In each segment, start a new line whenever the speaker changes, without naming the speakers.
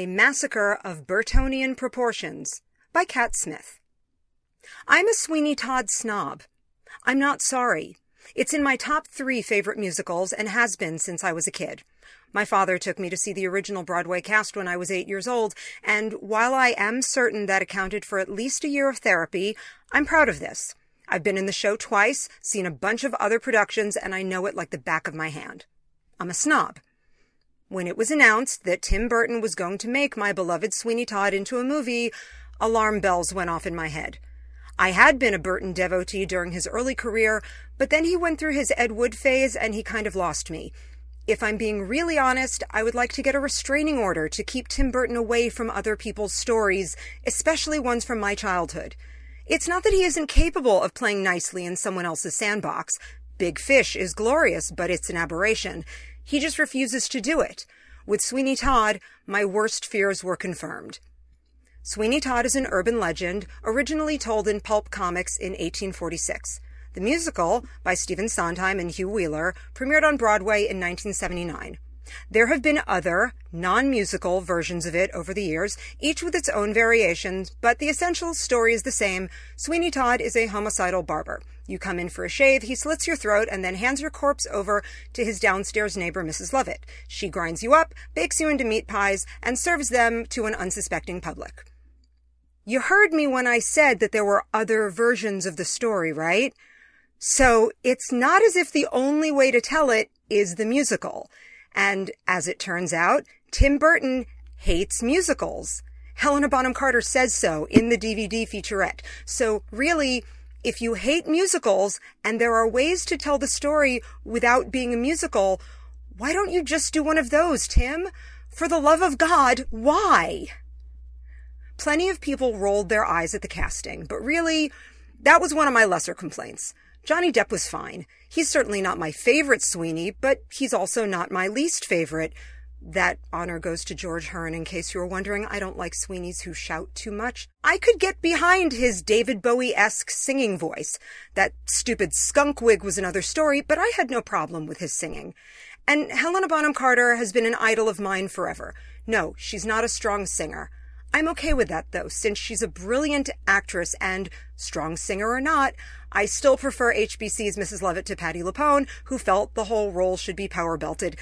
A Massacre of Burtonian Proportions by Cat Smith. I'm a Sweeney Todd snob. I'm not sorry. It's in my top three favorite musicals and has been since I was a kid. My father took me to see the original Broadway cast when I was eight years old, and while I am certain that accounted for at least a year of therapy, I'm proud of this. I've been in the show twice, seen a bunch of other productions, and I know it like the back of my hand. I'm a snob. When it was announced that Tim Burton was going to make my beloved Sweeney Todd into a movie, alarm bells went off in my head. I had been a Burton devotee during his early career, but then he went through his Ed Wood phase and he kind of lost me. If I'm being really honest, I would like to get a restraining order to keep Tim Burton away from other people's stories, especially ones from my childhood. It's not that he isn't capable of playing nicely in someone else's sandbox. Big Fish is glorious, but it's an aberration. He just refuses to do it. With Sweeney Todd, my worst fears were confirmed. Sweeney Todd is an urban legend, originally told in pulp comics in 1846. The musical, by Stephen Sondheim and Hugh Wheeler, premiered on Broadway in 1979. There have been other, non-musical versions of it over the years, each with its own variations, but the essential story is the same. Sweeney Todd is a homicidal barber. You come in for a shave, he slits your throat, and then hands your corpse over to his downstairs neighbor, Mrs. Lovett. She grinds you up, bakes you into meat pies, and serves them to an unsuspecting public. You heard me when I said that there were other versions of the story, right? So it's not as if the only way to tell it is the musical. And as it turns out, Tim Burton hates musicals. Helena Bonham Carter says so in the DVD featurette. So really, if you hate musicals and there are ways to tell the story without being a musical, why don't you just do one of those, Tim? For the love of God, why? Plenty of people rolled their eyes at the casting, but really, that was one of my lesser complaints. Johnny Depp was fine. He's certainly not my favorite Sweeney, but he's also not my least favorite. That honor goes to George Hearn, in case you were wondering. I don't like Sweeneys who shout too much. I could get behind his David Bowie-esque singing voice. That stupid skunk wig was another story, but I had no problem with his singing. And Helena Bonham Carter has been an idol of mine forever. No, she's not a strong singer. I'm okay with that though, since she's a brilliant actress and, strong singer or not, I still prefer HBC's Mrs. Lovett to Patti LuPone, who felt the whole role should be power belted.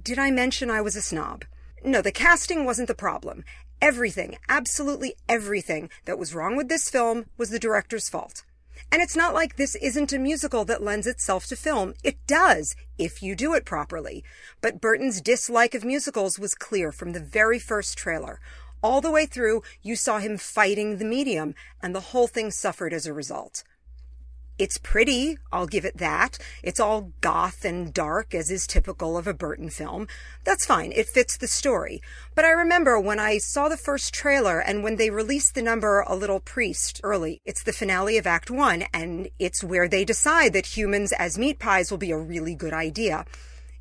Did I mention I was a snob? No, the casting wasn't the problem. Everything, absolutely everything that was wrong with this film was the director's fault. And it's not like this isn't a musical that lends itself to film. It does, if you do it properly. But Burton's dislike of musicals was clear from the very first trailer. All the way through, you saw him fighting the medium, and the whole thing suffered as a result. It's pretty, I'll give it that. It's all goth and dark, as is typical of a Burton film. That's fine, it fits the story. But I remember when I saw the first trailer and when they released the number A Little Priest early, it's the finale of Act One, and it's where they decide that humans as meat pies will be a really good idea.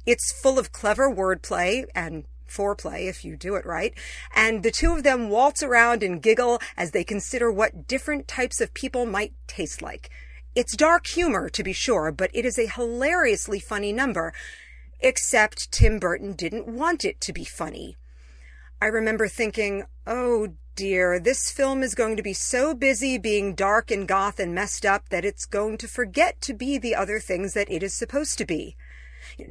It's full of clever wordplay and foreplay if you do it right. And the two of them waltz around and giggle as they consider what different types of people might taste like. It's dark humor, to be sure, but it is a hilariously funny number. Except Tim Burton didn't want it to be funny. I remember thinking, oh dear, this film is going to be so busy being dark and goth and messed up that it's going to forget to be the other things that it is supposed to be.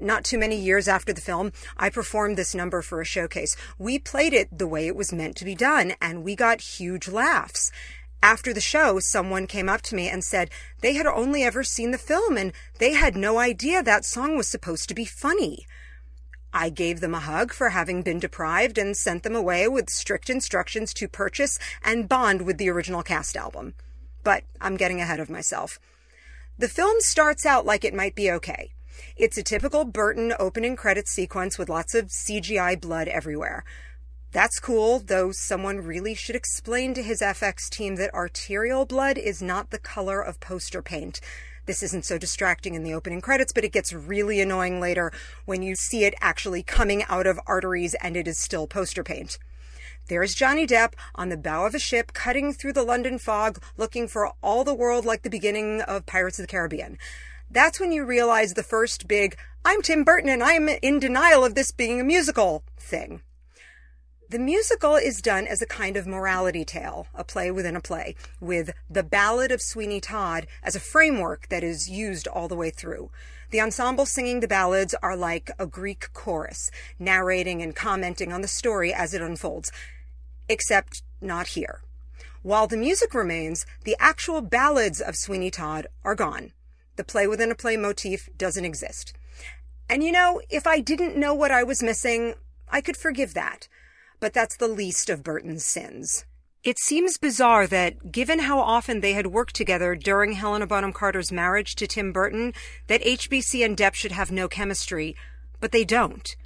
Not too many years after the film, I performed this number for a showcase. We played it the way it was meant to be done, and we got huge laughs. After the show, someone came up to me and said they had only ever seen the film and they had no idea that song was supposed to be funny. I gave them a hug for having been deprived and sent them away with strict instructions to purchase and bond with the original cast album. But I'm getting ahead of myself. The film starts out like it might be okay. It's a typical Burton opening credits sequence with lots of CGI blood everywhere. That's cool, though someone really should explain to his FX team that arterial blood is not the color of poster paint. This isn't so distracting in the opening credits, but it gets really annoying later when you see it actually coming out of arteries and it is still poster paint. There's Johnny Depp on the bow of a ship cutting through the London fog looking for all the world like the beginning of Pirates of the Caribbean that's when you realize the first big, I'm Tim Burton and I'm in denial of this being a musical thing. The musical is done as a kind of morality tale, a play within a play, with the Ballad of Sweeney Todd as a framework that is used all the way through. The ensemble singing the ballads are like a Greek chorus, narrating and commenting on the story as it unfolds. Except not here. While the music remains, the actual ballads of Sweeney Todd are gone. The play within a play motif doesn't exist. And you know, if I didn't know what I was missing, I could forgive that but that's the least of Burton's sins. It seems bizarre that, given how often they had worked together during Helena Bonham Carter's marriage to Tim Burton, that HBC and Depp should have no chemistry, but they don't.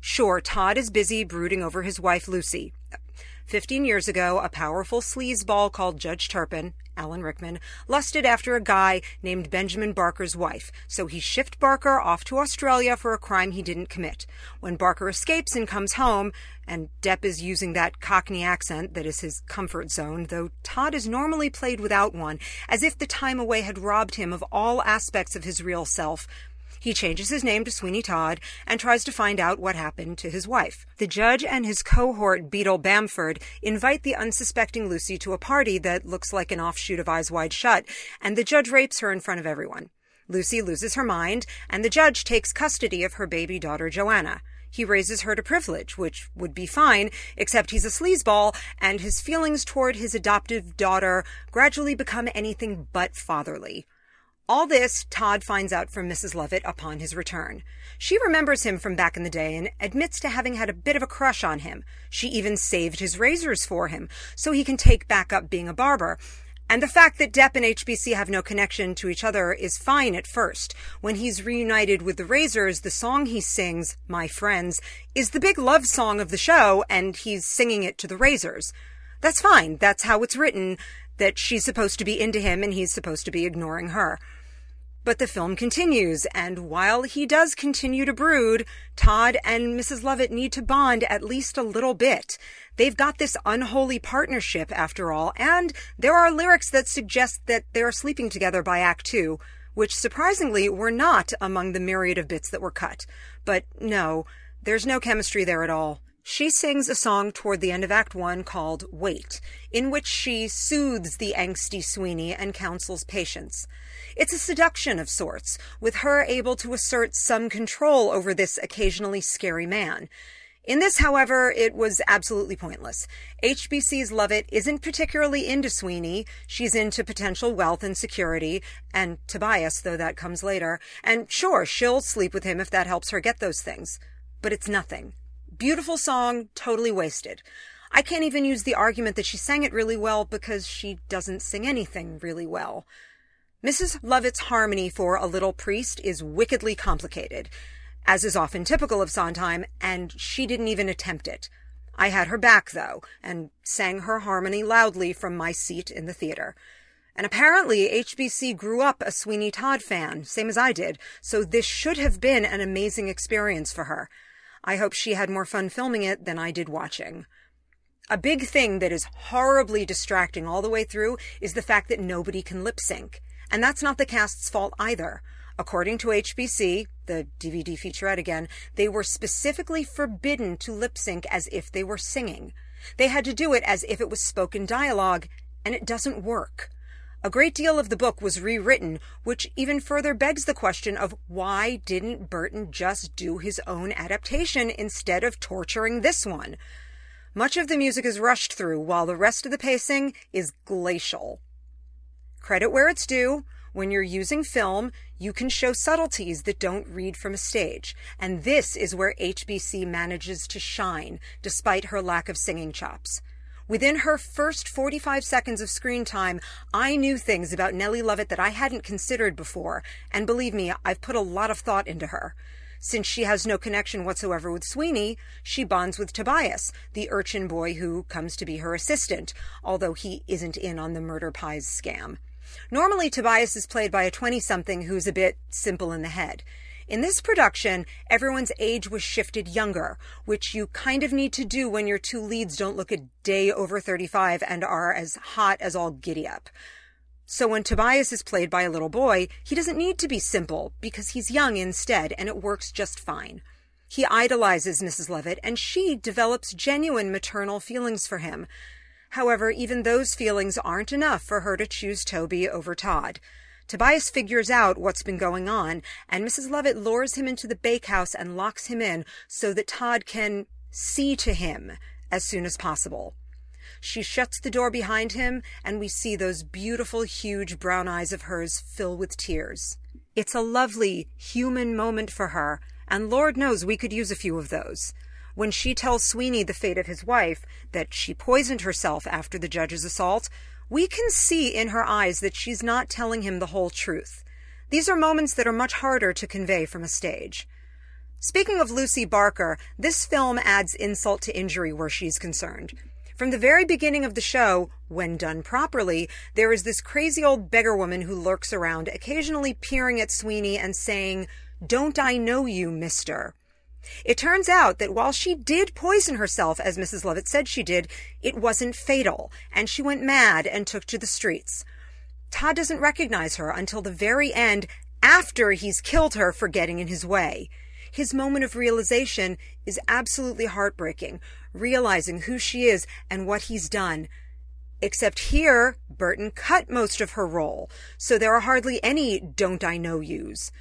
Sure, Todd is busy brooding over his wife Lucy. Fifteen years ago, a powerful sleazeball called Judge Turpin, Alan Rickman, lusted after a guy named Benjamin Barker's wife, so he shipped Barker off to Australia for a crime he didn't commit. When Barker escapes and comes home, and Depp is using that Cockney accent that is his comfort zone, though Todd is normally played without one, as if the time away had robbed him of all aspects of his real self, he changes his name to Sweeney Todd and tries to find out what happened to his wife. The judge and his cohort, Beadle Bamford, invite the unsuspecting Lucy to a party that looks like an offshoot of Eyes Wide Shut, and the judge rapes her in front of everyone. Lucy loses her mind, and the judge takes custody of her baby daughter, Joanna. He raises her to privilege, which would be fine, except he's a sleazeball, and his feelings toward his adoptive daughter gradually become anything but fatherly. All this Todd finds out from Mrs. Lovett upon his return. She remembers him from back in the day and admits to having had a bit of a crush on him. She even saved his razors for him so he can take back up being a barber. And the fact that Depp and HBC have no connection to each other is fine at first. When he's reunited with the Razors, the song he sings, My Friends, is the big love song of the show, and he's singing it to the Razors. That's fine. That's how it's written, that she's supposed to be into him and he's supposed to be ignoring her. But the film continues, and while he does continue to brood, Todd and Mrs. Lovett need to bond at least a little bit. They've got this unholy partnership, after all, and there are lyrics that suggest that they're sleeping together by Act Two, which surprisingly were not among the myriad of bits that were cut. But no, there's no chemistry there at all. She sings a song toward the end of Act One called Wait, in which she soothes the angsty Sweeney and counsels patience. It's a seduction of sorts, with her able to assert some control over this occasionally scary man. In this, however, it was absolutely pointless. HBC's Lovett isn't particularly into Sweeney. She's into potential wealth and security, and Tobias, though that comes later. And sure, she'll sleep with him if that helps her get those things. But it's nothing. Beautiful song, totally wasted. I can't even use the argument that she sang it really well because she doesn't sing anything really well. Mrs. Lovett's harmony for A Little Priest is wickedly complicated, as is often typical of Sondheim, and she didn't even attempt it. I had her back, though, and sang her harmony loudly from my seat in the theater. And apparently, HBC grew up a Sweeney Todd fan, same as I did, so this should have been an amazing experience for her. I hope she had more fun filming it than I did watching. A big thing that is horribly distracting all the way through is the fact that nobody can lip sync. And that's not the cast's fault either. According to HBC, the DVD featurette again, they were specifically forbidden to lip sync as if they were singing. They had to do it as if it was spoken dialogue, and it doesn't work. A great deal of the book was rewritten, which even further begs the question of why didn't Burton just do his own adaptation instead of torturing this one? Much of the music is rushed through, while the rest of the pacing is glacial. Credit where it's due. When you're using film, you can show subtleties that don't read from a stage. And this is where HBC manages to shine, despite her lack of singing chops. Within her first 45 seconds of screen time, I knew things about Nellie Lovett that I hadn't considered before, and believe me, I've put a lot of thought into her. Since she has no connection whatsoever with Sweeney, she bonds with Tobias, the urchin boy who comes to be her assistant, although he isn't in on the murder pies scam. Normally, Tobias is played by a 20 something who's a bit simple in the head. In this production, everyone's age was shifted younger, which you kind of need to do when your two leads don't look a day over 35 and are as hot as all giddy up. So when Tobias is played by a little boy, he doesn't need to be simple because he's young instead and it works just fine. He idolizes Mrs. Lovett, and she develops genuine maternal feelings for him. However, even those feelings aren't enough for her to choose Toby over Todd. Tobias figures out what's been going on, and Mrs. Lovett lures him into the bakehouse and locks him in so that Todd can see to him as soon as possible. She shuts the door behind him, and we see those beautiful, huge brown eyes of hers fill with tears. It's a lovely, human moment for her, and Lord knows we could use a few of those. When she tells Sweeney the fate of his wife, that she poisoned herself after the judge's assault, we can see in her eyes that she's not telling him the whole truth. These are moments that are much harder to convey from a stage. Speaking of Lucy Barker, this film adds insult to injury where she's concerned. From the very beginning of the show, when done properly, there is this crazy old beggar woman who lurks around, occasionally peering at Sweeney and saying, Don't I know you, mister? It turns out that while she did poison herself, as Mrs. Lovett said she did, it wasn't fatal, and she went mad and took to the streets. Todd doesn't recognize her until the very end after he's killed her for getting in his way. His moment of realization is absolutely heartbreaking, realizing who she is and what he's done. Except here, Burton cut most of her role, so there are hardly any don't I know yous.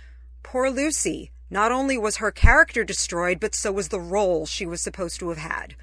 Poor Lucy. Not only was her character destroyed, but so was the role she was supposed to have had.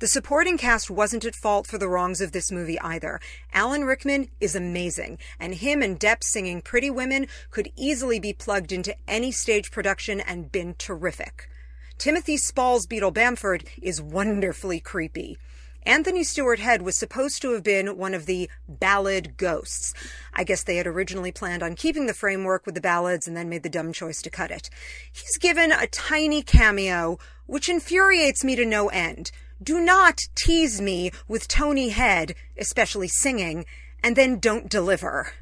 The supporting cast wasn't at fault for the wrongs of this movie either. Alan Rickman is amazing, and him and Depp singing Pretty Women could easily be plugged into any stage production and been terrific. Timothy Spall's Beadle Bamford is wonderfully creepy. Anthony Stewart Head was supposed to have been one of the ballad ghosts. I guess they had originally planned on keeping the framework with the ballads and then made the dumb choice to cut it. He's given a tiny cameo, which infuriates me to no end. Do not tease me with Tony Head, especially singing, and then don't deliver.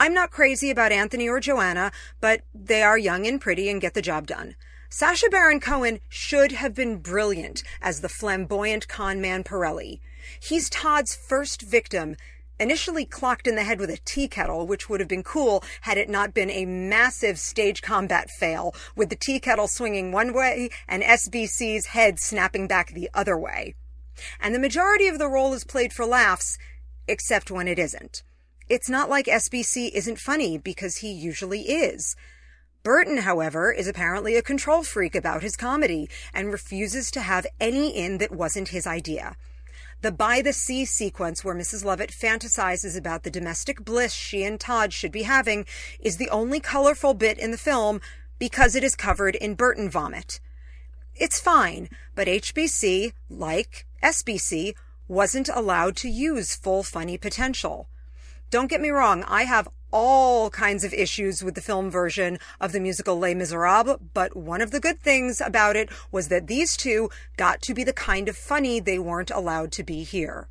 I'm not crazy about Anthony or Joanna, but they are young and pretty and get the job done. Sacha Baron Cohen should have been brilliant as the flamboyant conman Pirelli. He's Todd's first victim, initially clocked in the head with a tea kettle, which would have been cool had it not been a massive stage combat fail, with the tea kettle swinging one way and SBC's head snapping back the other way. And the majority of the role is played for laughs, except when it isn't. It's not like SBC isn't funny, because he usually is. Burton, however, is apparently a control freak about his comedy and refuses to have any in that wasn't his idea. The by the sea sequence where Mrs. Lovett fantasizes about the domestic bliss she and Todd should be having is the only colorful bit in the film because it is covered in Burton vomit. It's fine, but HBC, like SBC, wasn't allowed to use full funny potential. Don't get me wrong, I have all kinds of issues with the film version of the musical Les Miserables, but one of the good things about it was that these two got to be the kind of funny they weren't allowed to be here.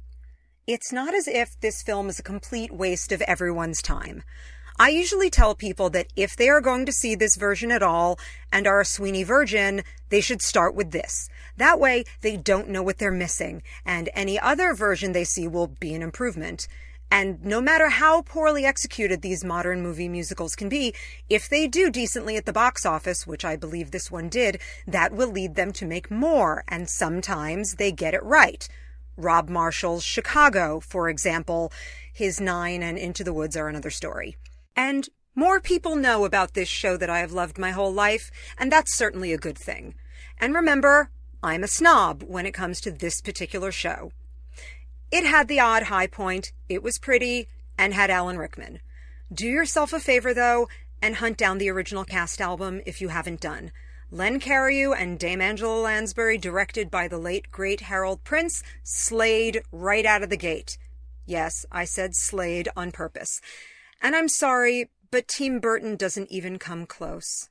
It's not as if this film is a complete waste of everyone's time. I usually tell people that if they are going to see this version at all and are a Sweeney virgin, they should start with this. That way, they don't know what they're missing, and any other version they see will be an improvement. And no matter how poorly executed these modern movie musicals can be, if they do decently at the box office, which I believe this one did, that will lead them to make more, and sometimes they get it right. Rob Marshall's Chicago, for example, his Nine and Into the Woods are another story. And more people know about this show that I have loved my whole life, and that's certainly a good thing. And remember, I'm a snob when it comes to this particular show. It had the odd high point, it was pretty, and had Alan Rickman. Do yourself a favor, though, and hunt down the original cast album if you haven't done. Len Cariou and Dame Angela Lansbury, directed by the late great Harold Prince, slayed right out of the gate. Yes, I said slayed on purpose. And I'm sorry, but Team Burton doesn't even come close.